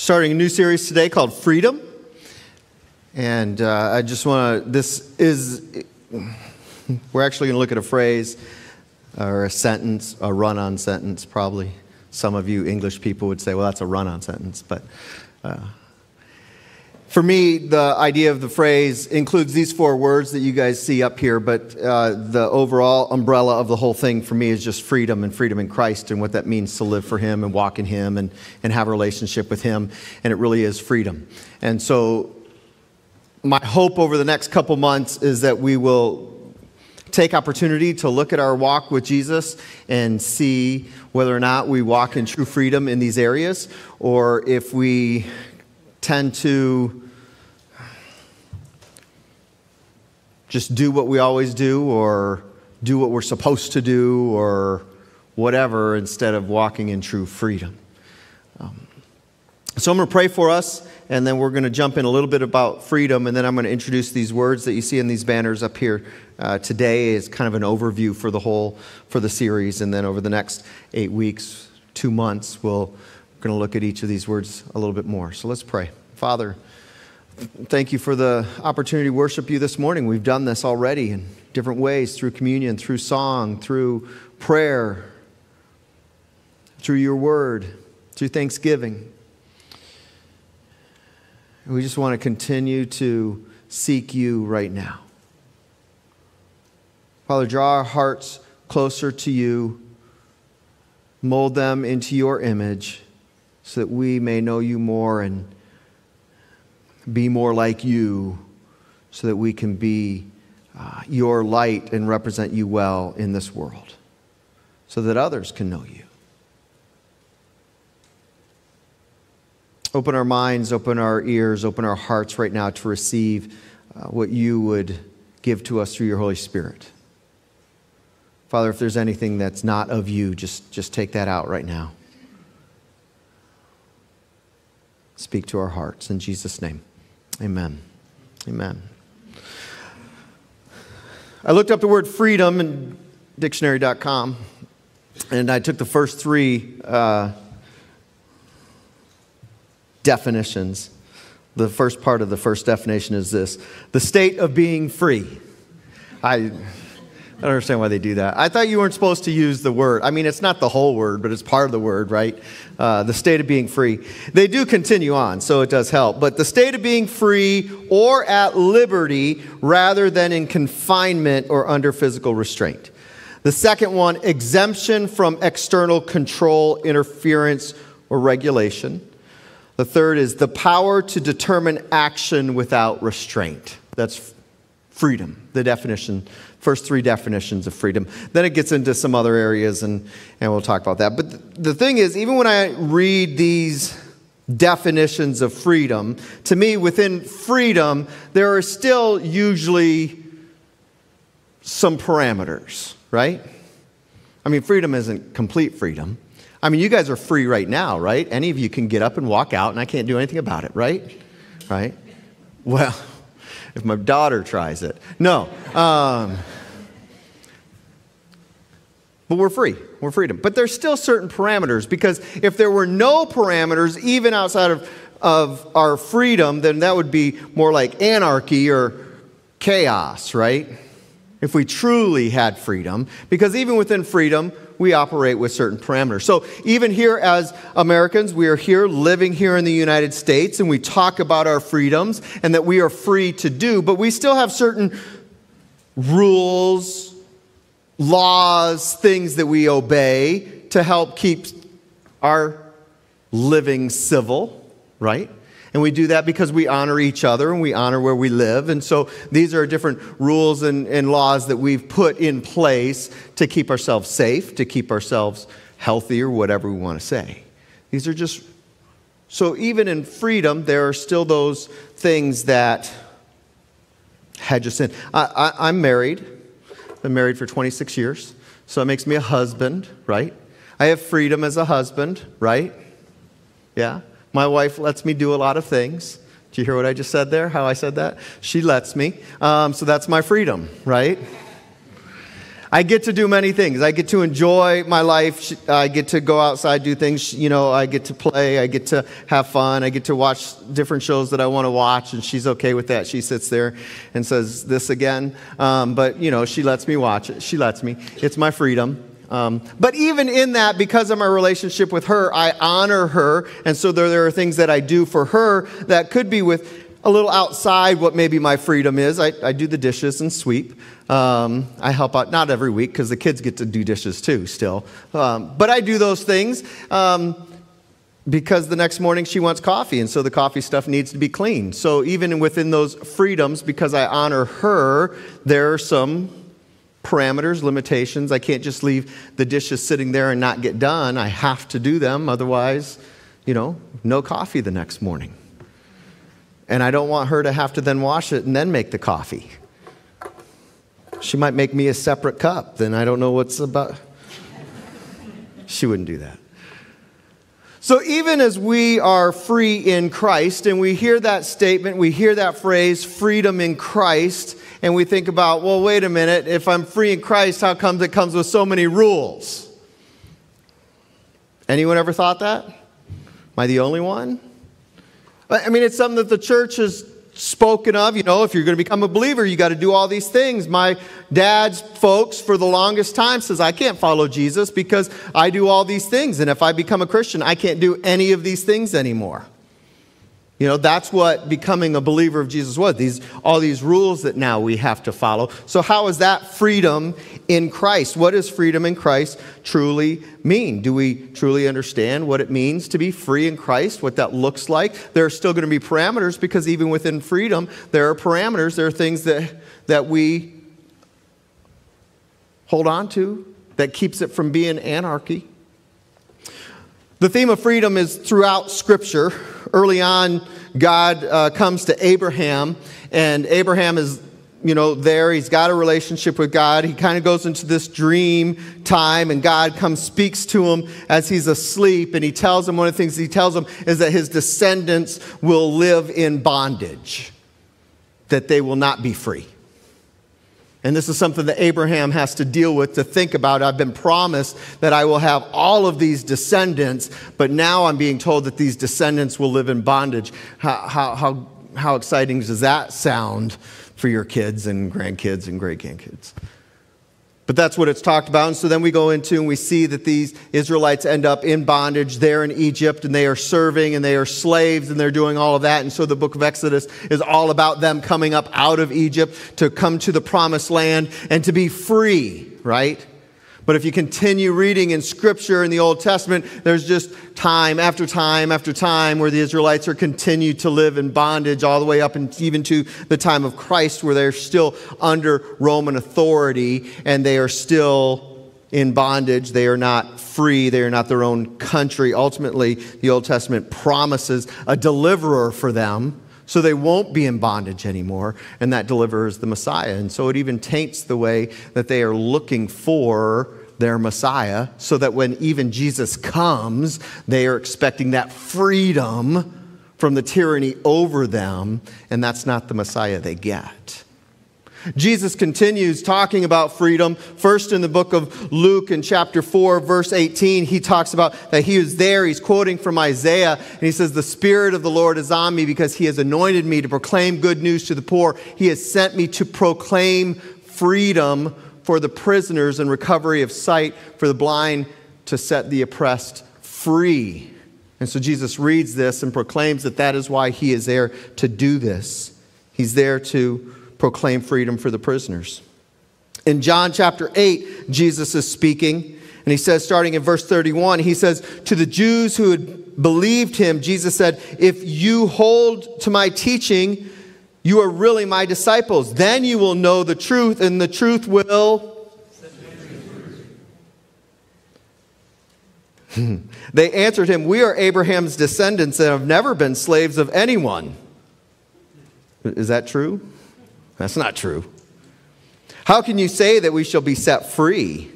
starting a new series today called Freedom. And uh, I just want to, this is, we're actually going to look at a phrase or a sentence, a run on sentence, probably. Some of you English people would say, well, that's a run on sentence. But uh, for me, the idea of the phrase includes these four words that you guys see up here, but uh, the overall umbrella of the whole thing for me is just freedom and freedom in Christ and what that means to live for Him and walk in Him and, and have a relationship with Him. And it really is freedom. And so, my hope over the next couple months is that we will take opportunity to look at our walk with Jesus and see whether or not we walk in true freedom in these areas or if we tend to just do what we always do or do what we're supposed to do or whatever instead of walking in true freedom. Um, so I'm going to pray for us, and then we're going to jump in a little bit about freedom, and then I'm going to introduce these words that you see in these banners up here uh, today is kind of an overview for the whole for the series, and then over the next eight weeks, two months, we'll we're going to look at each of these words a little bit more. So let's pray. Father, thank you for the opportunity to worship you this morning. We've done this already in different ways through communion, through song, through prayer, through your word, through thanksgiving. And we just want to continue to seek you right now. Father, draw our hearts closer to you, mold them into your image so that we may know you more and be more like you, so that we can be uh, your light and represent you well in this world, so that others can know you. Open our minds, open our ears, open our hearts right now to receive uh, what you would give to us through your Holy Spirit. Father, if there's anything that's not of you, just, just take that out right now. Speak to our hearts. In Jesus' name, amen. Amen. I looked up the word freedom in dictionary.com, and I took the first three uh, definitions. The first part of the first definition is this the state of being free. I I don't understand why they do that. I thought you weren't supposed to use the word. I mean, it's not the whole word, but it's part of the word, right? Uh, the state of being free. They do continue on, so it does help. But the state of being free or at liberty rather than in confinement or under physical restraint. The second one, exemption from external control, interference, or regulation. The third is the power to determine action without restraint. That's freedom, the definition first three definitions of freedom. Then it gets into some other areas, and, and we'll talk about that. But the thing is, even when I read these definitions of freedom, to me, within freedom, there are still usually some parameters, right? I mean, freedom isn't complete freedom. I mean, you guys are free right now, right? Any of you can get up and walk out, and I can't do anything about it, right? Right? Well, if my daughter tries it. No. Um, but we're free. We're freedom. But there's still certain parameters because if there were no parameters, even outside of, of our freedom, then that would be more like anarchy or chaos, right? If we truly had freedom. Because even within freedom, we operate with certain parameters. So, even here as Americans, we are here living here in the United States and we talk about our freedoms and that we are free to do, but we still have certain rules, laws, things that we obey to help keep our living civil, right? And we do that because we honor each other and we honor where we live. And so these are different rules and, and laws that we've put in place to keep ourselves safe, to keep ourselves healthy, or whatever we want to say. These are just so even in freedom, there are still those things that hedge us in. I, I, I'm married. Been married for 26 years, so it makes me a husband, right? I have freedom as a husband, right? Yeah. My wife lets me do a lot of things. Do you hear what I just said there? How I said that? She lets me. Um, so that's my freedom, right? I get to do many things. I get to enjoy my life. I get to go outside, do things. You know, I get to play. I get to have fun. I get to watch different shows that I want to watch, and she's okay with that. She sits there and says, This again. Um, but, you know, she lets me watch it. She lets me. It's my freedom. Um, but even in that, because of my relationship with her, I honor her. And so there, there are things that I do for her that could be with a little outside what maybe my freedom is. I, I do the dishes and sweep. Um, I help out, not every week, because the kids get to do dishes too, still. Um, but I do those things um, because the next morning she wants coffee, and so the coffee stuff needs to be clean. So even within those freedoms, because I honor her, there are some parameters, limitations. I can't just leave the dishes sitting there and not get done. I have to do them, otherwise, you know, no coffee the next morning. And I don't want her to have to then wash it and then make the coffee. She might make me a separate cup, then I don't know what's about. She wouldn't do that. So, even as we are free in Christ, and we hear that statement, we hear that phrase, freedom in Christ, and we think about, well, wait a minute, if I'm free in Christ, how comes it comes with so many rules? Anyone ever thought that? Am I the only one? I mean, it's something that the church has spoken of. You know, if you're going to become a believer, you got to do all these things. My dad's folks, for the longest time, says, I can't follow Jesus because I do all these things. And if I become a Christian, I can't do any of these things anymore. You know, that's what becoming a believer of Jesus was. These, all these rules that now we have to follow. So, how is that freedom in Christ? What does freedom in Christ truly mean? Do we truly understand what it means to be free in Christ, what that looks like? There are still going to be parameters because even within freedom, there are parameters. There are things that, that we hold on to that keeps it from being anarchy. The theme of freedom is throughout Scripture. Early on, God uh, comes to Abraham, and Abraham is, you know, there. He's got a relationship with God. He kind of goes into this dream time, and God comes, speaks to him as he's asleep, and he tells him one of the things he tells him is that his descendants will live in bondage, that they will not be free. And this is something that Abraham has to deal with, to think about. I've been promised that I will have all of these descendants, but now I'm being told that these descendants will live in bondage. How, how, how, how exciting does that sound for your kids and grandkids and great grandkids? But that's what it's talked about. And so then we go into and we see that these Israelites end up in bondage there in Egypt and they are serving and they are slaves and they're doing all of that. And so the book of Exodus is all about them coming up out of Egypt to come to the promised land and to be free, right? But if you continue reading in Scripture in the Old Testament, there's just time after time after time where the Israelites are continued to live in bondage all the way up and even to the time of Christ where they're still under Roman authority and they are still in bondage. They are not free. They are not their own country. Ultimately, the Old Testament promises a deliverer for them so they won't be in bondage anymore, and that deliverer is the Messiah. And so it even taints the way that they are looking for their Messiah, so that when even Jesus comes, they are expecting that freedom from the tyranny over them, and that's not the Messiah they get. Jesus continues talking about freedom. First, in the book of Luke, in chapter 4, verse 18, he talks about that he was there. He's quoting from Isaiah, and he says, The Spirit of the Lord is on me because he has anointed me to proclaim good news to the poor. He has sent me to proclaim freedom for the prisoners and recovery of sight for the blind to set the oppressed free. And so Jesus reads this and proclaims that that is why he is there to do this. He's there to proclaim freedom for the prisoners. In John chapter 8, Jesus is speaking, and he says, starting in verse 31, he says, To the Jews who had believed him, Jesus said, If you hold to my teaching, you are really my disciples. Then you will know the truth, and the truth will. they answered him, We are Abraham's descendants and have never been slaves of anyone. Is that true? That's not true. How can you say that we shall be set free?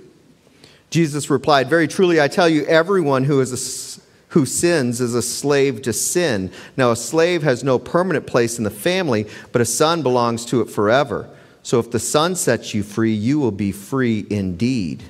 Jesus replied, Very truly, I tell you, everyone who, is a, who sins is a slave to sin. Now, a slave has no permanent place in the family, but a son belongs to it forever. So if the Son sets you free, you will be free indeed.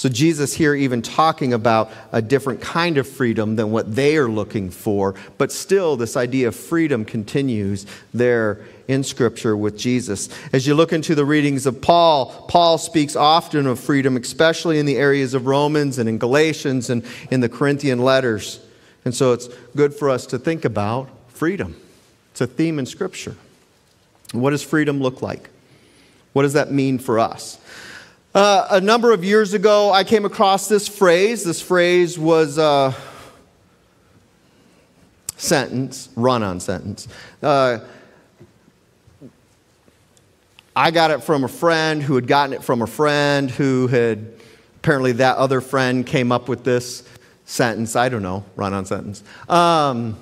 So, Jesus here even talking about a different kind of freedom than what they are looking for, but still, this idea of freedom continues there in Scripture with Jesus. As you look into the readings of Paul, Paul speaks often of freedom, especially in the areas of Romans and in Galatians and in the Corinthian letters. And so, it's good for us to think about freedom. It's a theme in Scripture. What does freedom look like? What does that mean for us? Uh, a number of years ago, I came across this phrase. This phrase was a uh, sentence, run on sentence. Uh, I got it from a friend who had gotten it from a friend who had, apparently, that other friend came up with this sentence. I don't know, run on sentence. Um,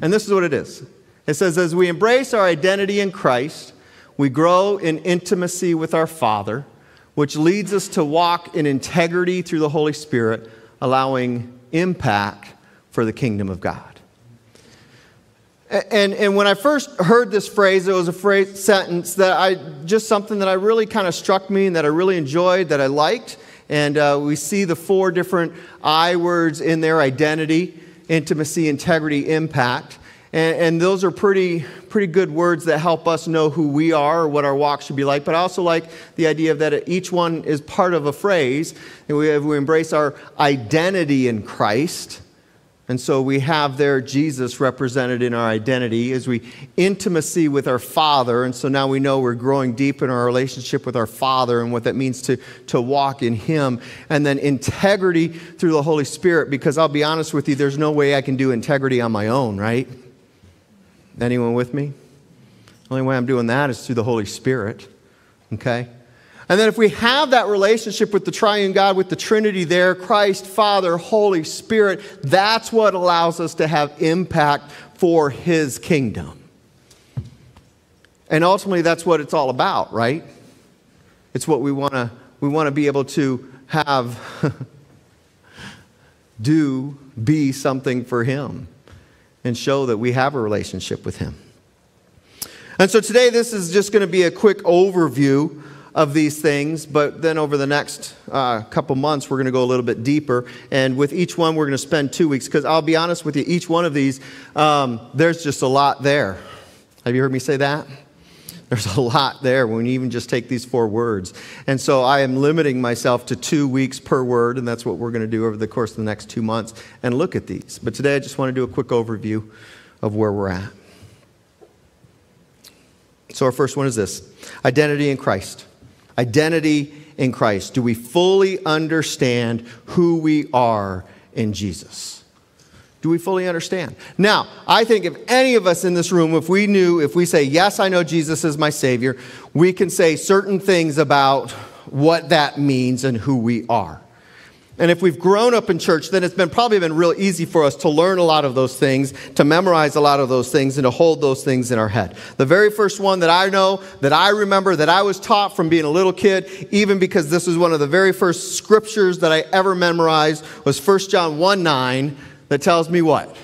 and this is what it is it says, As we embrace our identity in Christ, we grow in intimacy with our Father which leads us to walk in integrity through the Holy Spirit, allowing impact for the kingdom of God. And, and when I first heard this phrase, it was a phrase, sentence that I just something that I really kind of struck me and that I really enjoyed, that I liked. And uh, we see the four different I words in there identity, intimacy, integrity, impact. And, and, those are pretty, pretty good words that help us know who we are or what our walk should be like. But I also like the idea that each one is part of a phrase. And we, have, we embrace our identity in Christ. And so we have there Jesus represented in our identity as we intimacy with our Father. And so now we know we're growing deep in our relationship with our Father and what that means to, to walk in Him. And then integrity through the Holy Spirit, because I'll be honest with you, there's no way I can do integrity on my own, right? Anyone with me? The only way I'm doing that is through the Holy Spirit. Okay? And then if we have that relationship with the triune God, with the Trinity there, Christ, Father, Holy Spirit, that's what allows us to have impact for His kingdom. And ultimately, that's what it's all about, right? It's what we want to we want to be able to have do be something for him and show that we have a relationship with Him. And so today, this is just going to be a quick overview of these things, but then over the next uh, couple months, we're going to go a little bit deeper. And with each one, we're going to spend two weeks because I'll be honest with you, each one of these, um, there's just a lot there. Have you heard me say that? There's a lot there when you even just take these four words. And so I am limiting myself to two weeks per word, and that's what we're going to do over the course of the next two months and look at these. But today I just want to do a quick overview of where we're at. So our first one is this identity in Christ. Identity in Christ. Do we fully understand who we are in Jesus? Do we fully understand? Now, I think if any of us in this room, if we knew, if we say, Yes, I know Jesus is my Savior, we can say certain things about what that means and who we are. And if we've grown up in church, then it's been probably been real easy for us to learn a lot of those things, to memorize a lot of those things, and to hold those things in our head. The very first one that I know, that I remember, that I was taught from being a little kid, even because this was one of the very first scriptures that I ever memorized, was 1 John 1 9 that tells me what?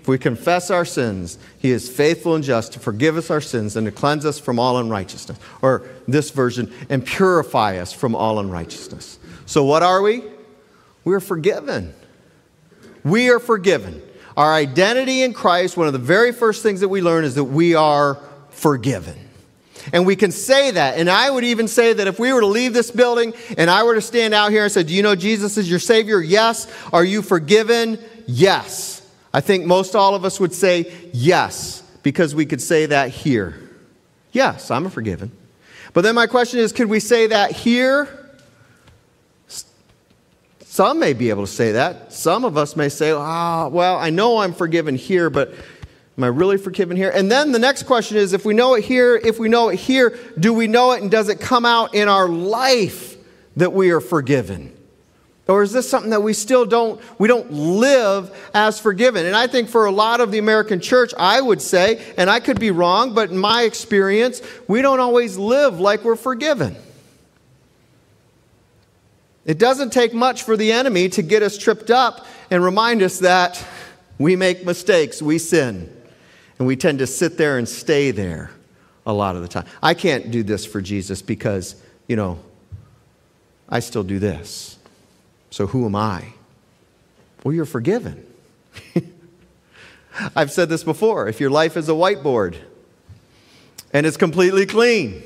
If we confess our sins, he is faithful and just to forgive us our sins and to cleanse us from all unrighteousness. Or this version, and purify us from all unrighteousness. So, what are we? We are forgiven. We are forgiven. Our identity in Christ, one of the very first things that we learn is that we are forgiven. And we can say that. And I would even say that if we were to leave this building and I were to stand out here and say, Do you know Jesus is your Savior? Yes. Are you forgiven? Yes. I think most all of us would say yes, because we could say that here. Yes, I'm forgiven. But then my question is could we say that here? Some may be able to say that. Some of us may say, ah, oh, well, I know I'm forgiven here, but am I really forgiven here? And then the next question is if we know it here, if we know it here, do we know it and does it come out in our life that we are forgiven? Or is this something that we still don't, we don't live as forgiven? And I think for a lot of the American church, I would say, and I could be wrong, but in my experience, we don't always live like we're forgiven. It doesn't take much for the enemy to get us tripped up and remind us that we make mistakes, we sin, and we tend to sit there and stay there a lot of the time. I can't do this for Jesus because, you know, I still do this. So who am I? Well, you're forgiven. I've said this before. If your life is a whiteboard and it's completely clean,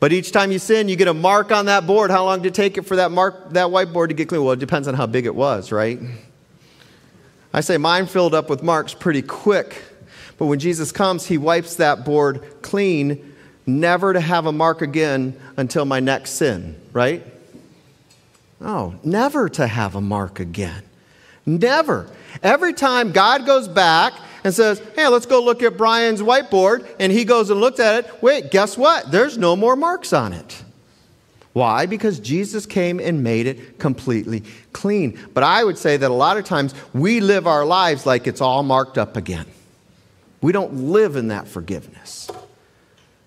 but each time you sin, you get a mark on that board. How long did it take it for that mark, that whiteboard to get clean? Well, it depends on how big it was, right? I say mine filled up with marks pretty quick. But when Jesus comes, he wipes that board clean, never to have a mark again until my next sin, right? Oh, never to have a mark again. Never. Every time God goes back and says, Hey, let's go look at Brian's whiteboard, and he goes and looks at it, wait, guess what? There's no more marks on it. Why? Because Jesus came and made it completely clean. But I would say that a lot of times we live our lives like it's all marked up again. We don't live in that forgiveness.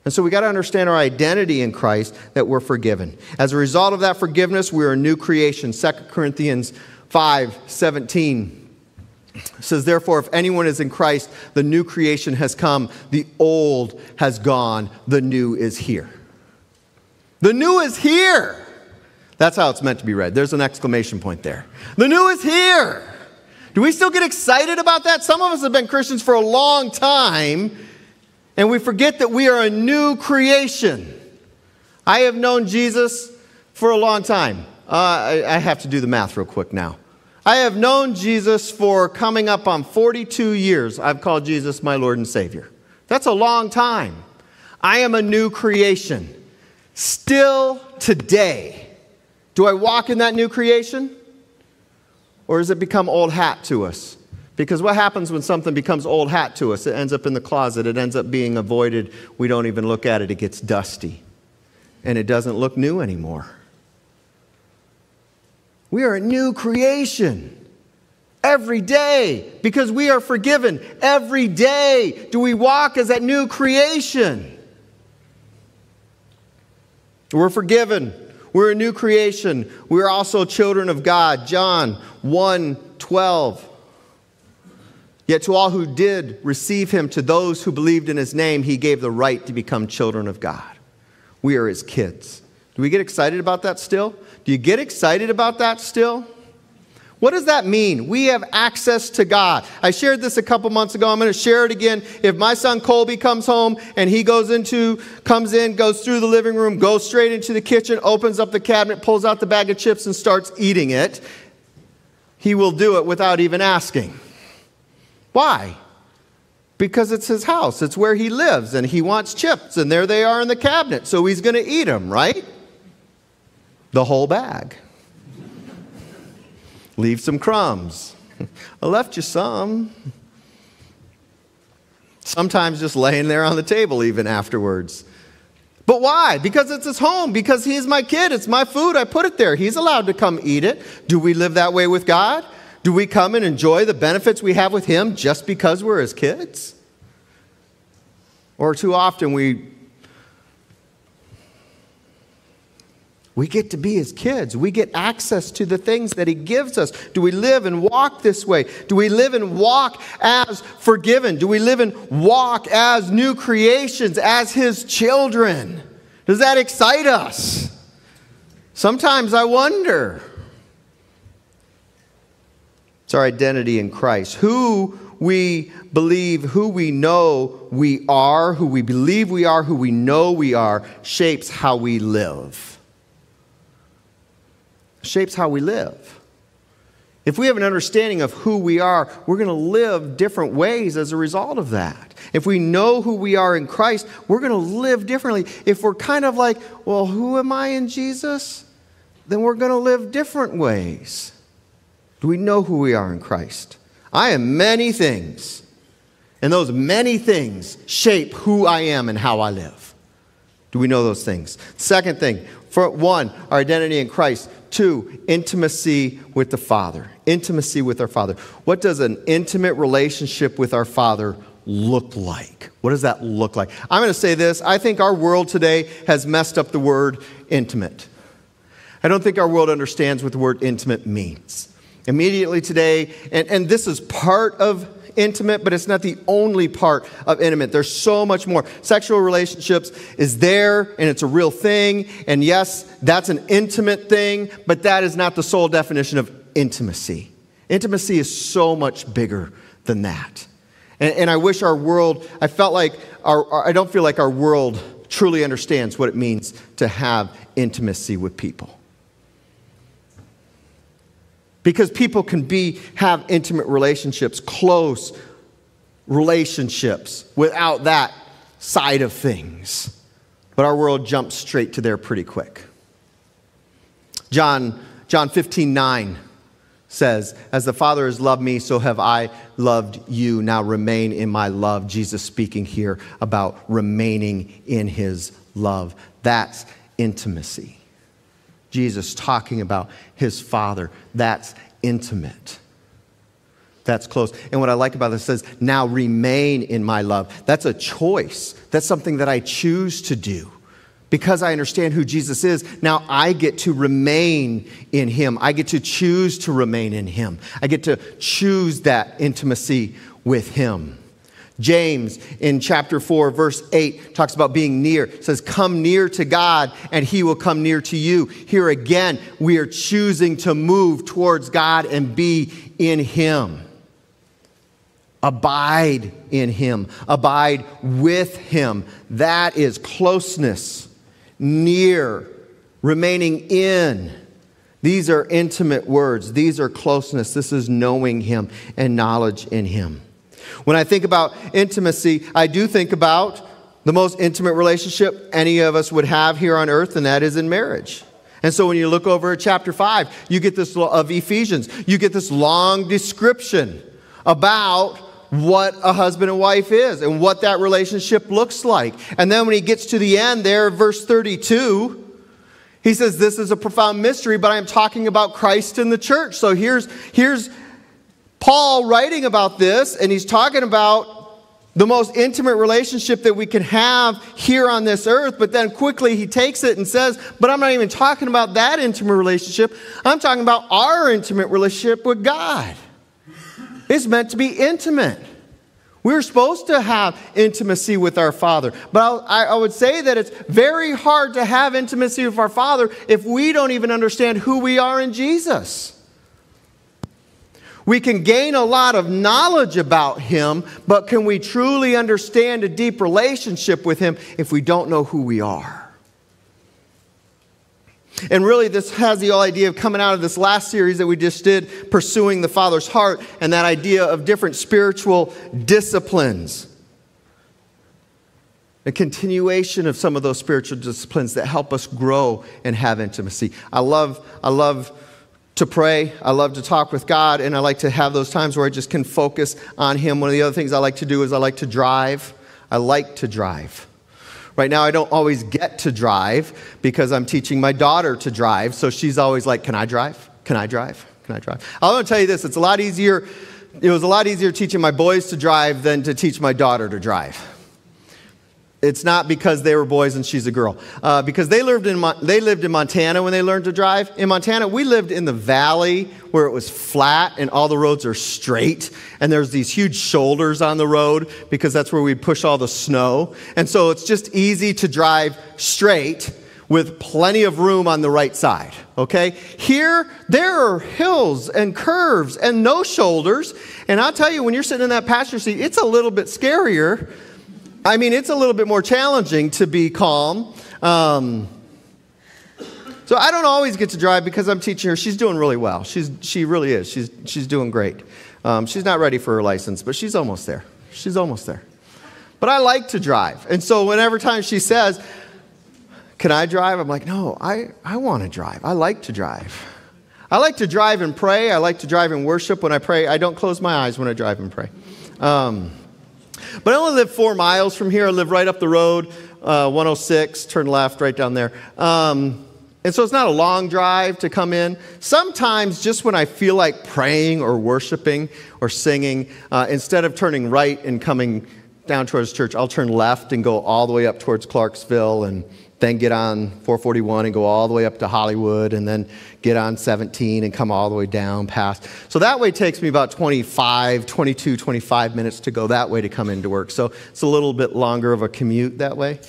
And so we got to understand our identity in Christ that we're forgiven. As a result of that forgiveness, we're a new creation. 2 Corinthians 5 17 says, Therefore, if anyone is in Christ, the new creation has come, the old has gone, the new is here. The new is here. That's how it's meant to be read. There's an exclamation point there. The new is here. Do we still get excited about that? Some of us have been Christians for a long time, and we forget that we are a new creation. I have known Jesus for a long time. Uh, I, I have to do the math real quick now. I have known Jesus for coming up on 42 years. I've called Jesus my Lord and Savior. That's a long time. I am a new creation. Still today, do I walk in that new creation? Or does it become old hat to us? Because what happens when something becomes old hat to us? It ends up in the closet, it ends up being avoided. We don't even look at it, it gets dusty, and it doesn't look new anymore. We are a new creation every day because we are forgiven. Every day do we walk as that new creation. We're forgiven. We're a new creation. We're also children of God. John 1 12. Yet to all who did receive him, to those who believed in his name, he gave the right to become children of God. We are his kids. Do we get excited about that still? Do you get excited about that still? What does that mean? We have access to God. I shared this a couple months ago. I'm going to share it again. If my son Colby comes home and he goes into, comes in, goes through the living room, goes straight into the kitchen, opens up the cabinet, pulls out the bag of chips, and starts eating it, he will do it without even asking. Why? Because it's his house, it's where he lives, and he wants chips, and there they are in the cabinet, so he's going to eat them, right? The whole bag. Leave some crumbs. I left you some. Sometimes just laying there on the table, even afterwards. But why? Because it's his home, because he's my kid, it's my food, I put it there. He's allowed to come eat it. Do we live that way with God? Do we come and enjoy the benefits we have with him just because we're his kids? Or too often we We get to be his kids. We get access to the things that he gives us. Do we live and walk this way? Do we live and walk as forgiven? Do we live and walk as new creations, as his children? Does that excite us? Sometimes I wonder. It's our identity in Christ. Who we believe, who we know we are, who we believe we are, who we know we are, shapes how we live shapes how we live. If we have an understanding of who we are, we're going to live different ways as a result of that. If we know who we are in Christ, we're going to live differently. If we're kind of like, well, who am I in Jesus? Then we're going to live different ways. Do we know who we are in Christ? I am many things, and those many things shape who I am and how I live. Do we know those things? Second thing, for one, our identity in Christ. Two, intimacy with the Father. Intimacy with our Father. What does an intimate relationship with our Father look like? What does that look like? I'm going to say this. I think our world today has messed up the word intimate. I don't think our world understands what the word intimate means. Immediately today, and, and this is part of intimate, but it's not the only part of intimate. There's so much more. Sexual relationships is there and it's a real thing. And yes, that's an intimate thing, but that is not the sole definition of intimacy. Intimacy is so much bigger than that. And, and I wish our world, I felt like, our, our, I don't feel like our world truly understands what it means to have intimacy with people. Because people can be, have intimate relationships, close relationships, without that side of things. But our world jumps straight to there pretty quick. John, John 15, 9 says, As the Father has loved me, so have I loved you. Now remain in my love. Jesus speaking here about remaining in his love. That's intimacy. Jesus talking about his Father. That's intimate. That's close. And what I like about this says, now remain in my love. That's a choice. That's something that I choose to do. Because I understand who Jesus is, now I get to remain in him. I get to choose to remain in him. I get to choose that intimacy with him. James in chapter 4, verse 8, talks about being near. It says, Come near to God, and he will come near to you. Here again, we are choosing to move towards God and be in him. Abide in him, abide with him. That is closeness, near, remaining in. These are intimate words. These are closeness. This is knowing him and knowledge in him. When I think about intimacy, I do think about the most intimate relationship any of us would have here on earth, and that is in marriage. And so when you look over at chapter 5, you get this of Ephesians, you get this long description about what a husband and wife is and what that relationship looks like. And then when he gets to the end there, verse 32, he says, This is a profound mystery, but I'm talking about Christ and the church. So here's, here's Paul writing about this, and he's talking about the most intimate relationship that we can have here on this earth, but then quickly he takes it and says, But I'm not even talking about that intimate relationship. I'm talking about our intimate relationship with God. It's meant to be intimate. We're supposed to have intimacy with our Father. But I, I, would say that it's very hard to have intimacy with our Father if we don't even understand who we are in Jesus. We can gain a lot of knowledge about Him, but can we truly understand a deep relationship with Him if we don't know who we are? And really, this has the idea of coming out of this last series that we just did, pursuing the Father's heart, and that idea of different spiritual disciplines. A continuation of some of those spiritual disciplines that help us grow and have intimacy. I love, I love to pray. I love to talk with God, and I like to have those times where I just can focus on Him. One of the other things I like to do is I like to drive. I like to drive. Right now, I don't always get to drive because I'm teaching my daughter to drive. So she's always like, Can I drive? Can I drive? Can I drive? I want to tell you this it's a lot easier. It was a lot easier teaching my boys to drive than to teach my daughter to drive. It's not because they were boys and she's a girl. Uh, because they lived, in they lived in Montana when they learned to drive. In Montana, we lived in the valley where it was flat and all the roads are straight. And there's these huge shoulders on the road because that's where we push all the snow. And so it's just easy to drive straight with plenty of room on the right side. Okay? Here, there are hills and curves and no shoulders. And I'll tell you, when you're sitting in that passenger seat, it's a little bit scarier I mean, it's a little bit more challenging to be calm. Um, so I don't always get to drive because I'm teaching her. She's doing really well. She's, she really is. She's, she's doing great. Um, she's not ready for her license, but she's almost there. She's almost there. But I like to drive. And so whenever time she says, Can I drive? I'm like, No, I, I want to drive. I like to drive. I like to drive and pray. I like to drive and worship when I pray. I don't close my eyes when I drive and pray. Um, but I only live four miles from here. I live right up the road, uh, 106, turn left right down there. Um, and so it's not a long drive to come in. Sometimes, just when I feel like praying or worshiping or singing, uh, instead of turning right and coming down towards church, I'll turn left and go all the way up towards Clarkesville and then get on 441 and go all the way up to Hollywood, and then get on 17 and come all the way down past. So that way takes me about 25, 22, 25 minutes to go that way to come into work. So it's a little bit longer of a commute that way.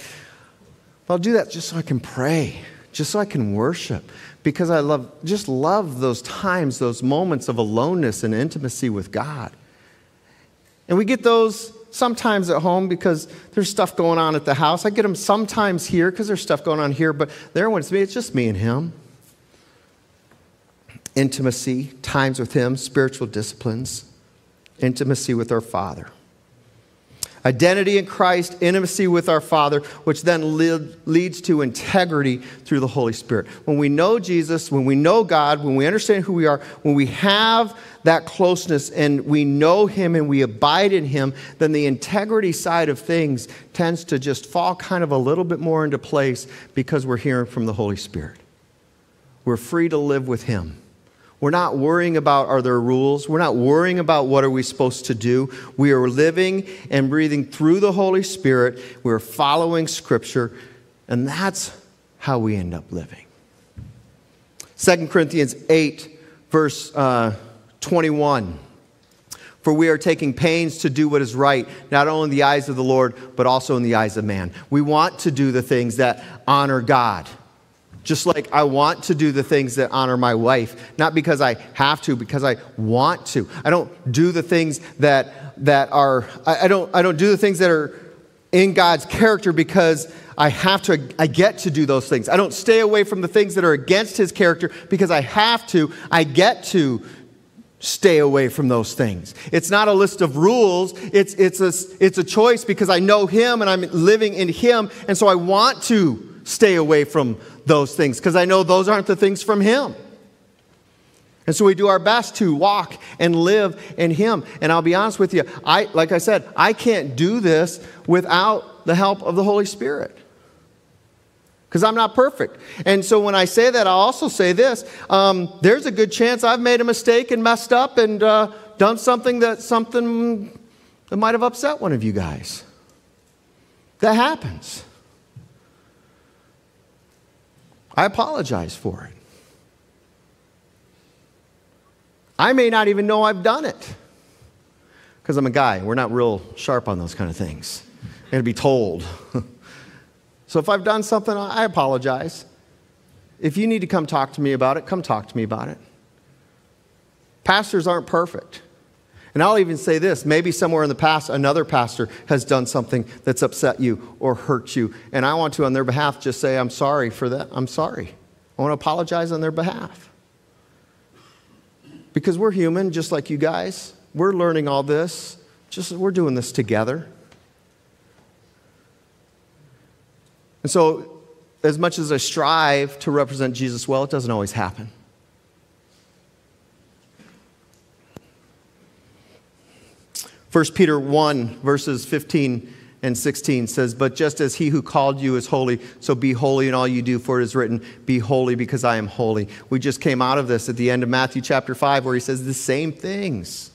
But I'll do that just so I can pray, just so I can worship, because I love, just love those times, those moments of aloneness and intimacy with God. And we get those sometimes at home because there's stuff going on at the house. I get them sometimes here because there's stuff going on here, but there when it's me, it's just me and him. Intimacy, times with him, spiritual disciplines, intimacy with our Father. Identity in Christ, intimacy with our Father, which then leads to integrity through the Holy Spirit. When we know Jesus, when we know God, when we understand who we are, when we have that closeness and we know Him and we abide in Him, then the integrity side of things tends to just fall kind of a little bit more into place because we're hearing from the Holy Spirit. We're free to live with Him. We're not worrying about are there rules. We're not worrying about what are we supposed to do. We are living and breathing through the Holy Spirit. We're following Scripture, and that's how we end up living. 2 Corinthians 8, verse uh, 21. For we are taking pains to do what is right, not only in the eyes of the Lord, but also in the eyes of man. We want to do the things that honor God. Just like I want to do the things that honor my wife, not because I have to, because I want to. I don't do the things that, that are, I, I don't, I don't do the things that are in God's character because I have to, I get to do those things. I don't stay away from the things that are against his character because I have to, I get to stay away from those things. It's not a list of rules, it's, it's, a, it's a choice because I know him and I'm living in him, and so I want to stay away from those things because I know those aren't the things from Him. And so we do our best to walk and live in Him. And I'll be honest with you, I, like I said, I can't do this without the help of the Holy Spirit because I'm not perfect. And so when I say that, I'll also say this um, there's a good chance I've made a mistake and messed up and uh, done something that something that might have upset one of you guys. That happens. I apologize for it. I may not even know I've done it because I'm a guy. We're not real sharp on those kind of things. Going to be told. so if I've done something, I apologize. If you need to come talk to me about it, come talk to me about it. Pastors aren't perfect. And I'll even say this maybe somewhere in the past, another pastor has done something that's upset you or hurt you. And I want to, on their behalf, just say, I'm sorry for that. I'm sorry. I want to apologize on their behalf. Because we're human, just like you guys. We're learning all this. Just we're doing this together. And so, as much as I strive to represent Jesus well, it doesn't always happen. 1 Peter 1, verses 15 and 16 says, But just as he who called you is holy, so be holy in all you do, for it is written, Be holy because I am holy. We just came out of this at the end of Matthew chapter 5, where he says the same things.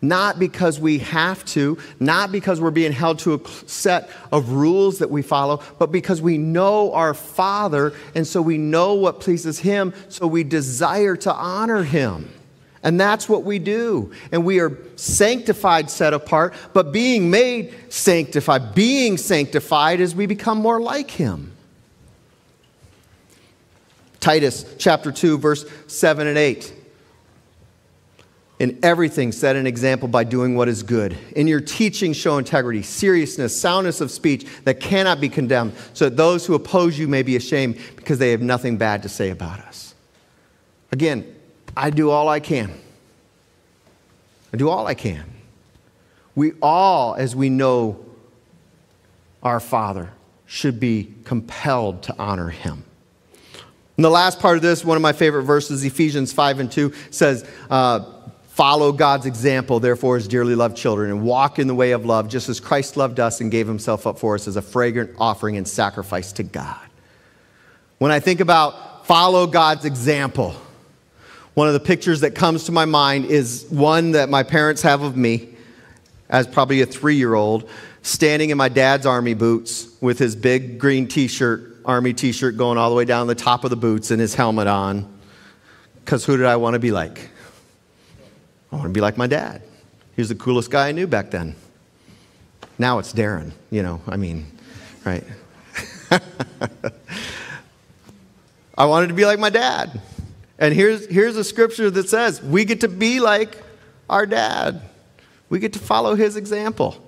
Not because we have to, not because we're being held to a set of rules that we follow, but because we know our Father, and so we know what pleases Him, so we desire to honor Him. And that's what we do. And we are sanctified, set apart, but being made sanctified, being sanctified as we become more like Him. Titus chapter 2, verse 7 and 8. In everything, set an example by doing what is good. In your teaching, show integrity, seriousness, soundness of speech that cannot be condemned, so that those who oppose you may be ashamed because they have nothing bad to say about us. Again, I do all I can. I do all I can. We all, as we know our Father, should be compelled to honor Him. And the last part of this, one of my favorite verses, Ephesians 5 and 2, says, uh, Follow God's example, therefore, as dearly loved children, and walk in the way of love, just as Christ loved us and gave himself up for us as a fragrant offering and sacrifice to God. When I think about follow God's example, one of the pictures that comes to my mind is one that my parents have of me as probably a three year old, standing in my dad's army boots, with his big green t shirt, army t shirt going all the way down the top of the boots and his helmet on. Because who did I want to be like? I want to be like my dad. He was the coolest guy I knew back then. Now it's Darren, you know, I mean, right? I wanted to be like my dad. And here's, here's a scripture that says we get to be like our dad. We get to follow his example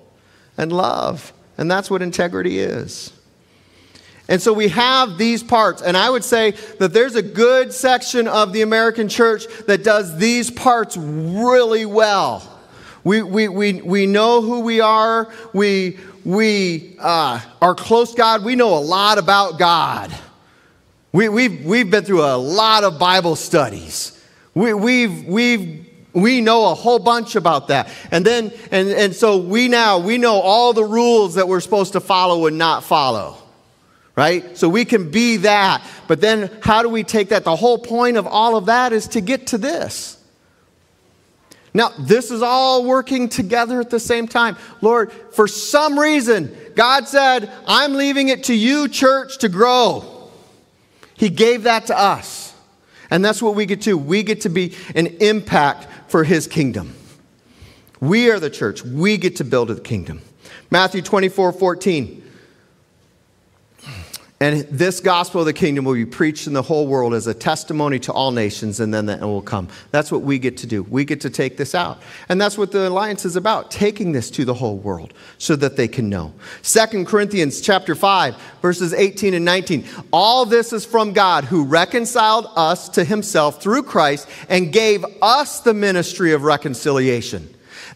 and love. And that's what integrity is. And so we have these parts. And I would say that there's a good section of the American church that does these parts really well. We, we, we, we know who we are. We, we uh, are close God. We know a lot about God. We, we've, we've been through a lot of Bible studies. We, we've, we've, we know a whole bunch about that. And then, and, and so we now, we know all the rules that we're supposed to follow and not follow. Right? So we can be that. But then how do we take that? The whole point of all of that is to get to this. Now, this is all working together at the same time. Lord, for some reason, God said, I'm leaving it to you, church, to grow. He gave that to us. And that's what we get to. We get to be an impact for His kingdom. We are the church. We get to build a kingdom. Matthew 24 14. And this gospel of the kingdom will be preached in the whole world as a testimony to all nations, and then the end will come. That's what we get to do. We get to take this out. And that's what the alliance is about, taking this to the whole world so that they can know. Second Corinthians chapter 5, verses 18 and 19. All this is from God who reconciled us to himself through Christ and gave us the ministry of reconciliation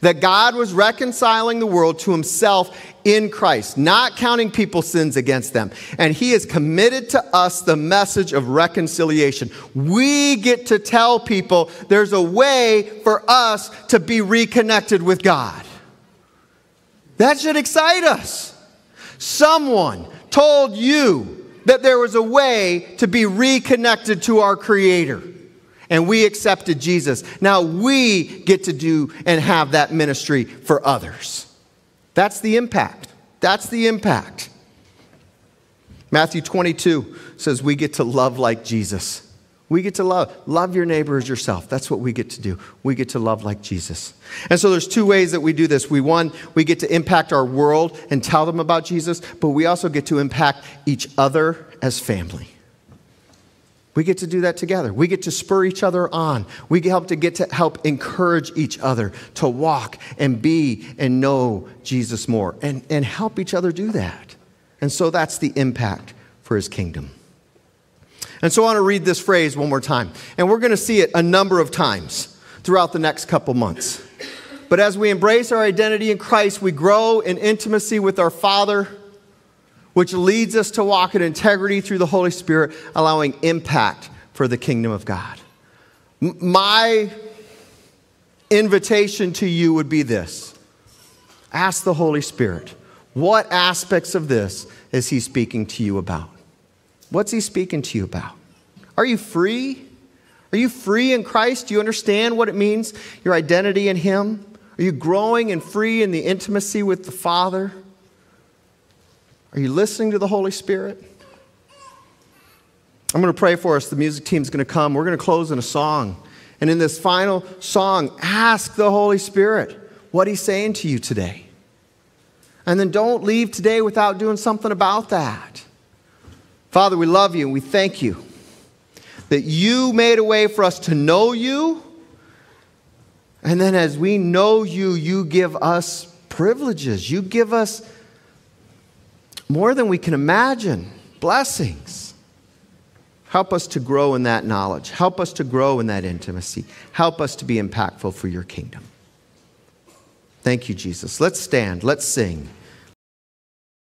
that God was reconciling the world to himself in Christ, not counting people's sins against them. And he has committed to us the message of reconciliation. We get to tell people there's a way for us to be reconnected with God. That should excite us. Someone told you that there was a way to be reconnected to our Creator and we accepted Jesus. Now we get to do and have that ministry for others. That's the impact. That's the impact. Matthew 22 says we get to love like Jesus. We get to love. Love your neighbor as yourself. That's what we get to do. We get to love like Jesus. And so there's two ways that we do this. We one, we get to impact our world and tell them about Jesus, but we also get to impact each other as family. We get to do that together. We get to spur each other on. We help to get to help encourage each other to walk and be and know Jesus more and, and help each other do that. And so that's the impact for his kingdom. And so I want to read this phrase one more time. And we're going to see it a number of times throughout the next couple months. But as we embrace our identity in Christ, we grow in intimacy with our Father which leads us to walk in integrity through the Holy Spirit, allowing impact for the kingdom of God. My invitation to you would be this ask the Holy Spirit, what aspects of this is He speaking to you about? What's He speaking to you about? Are you free? Are you free in Christ? Do you understand what it means, your identity in Him? Are you growing and free in the intimacy with the Father? Are you listening to the Holy Spirit? I'm going to pray for us. The music team's going to come. We're going to close in a song. And in this final song, ask the Holy Spirit what He's saying to you today. And then don't leave today without doing something about that. Father, we love you and we thank you that you made a way for us to know you. And then as we know you, you give us privileges. You give us more than we can imagine. Blessings. Help us to grow in that knowledge. Help us to grow in that intimacy. Help us to be impactful for your kingdom. Thank you, Jesus. Let's stand. Let's sing.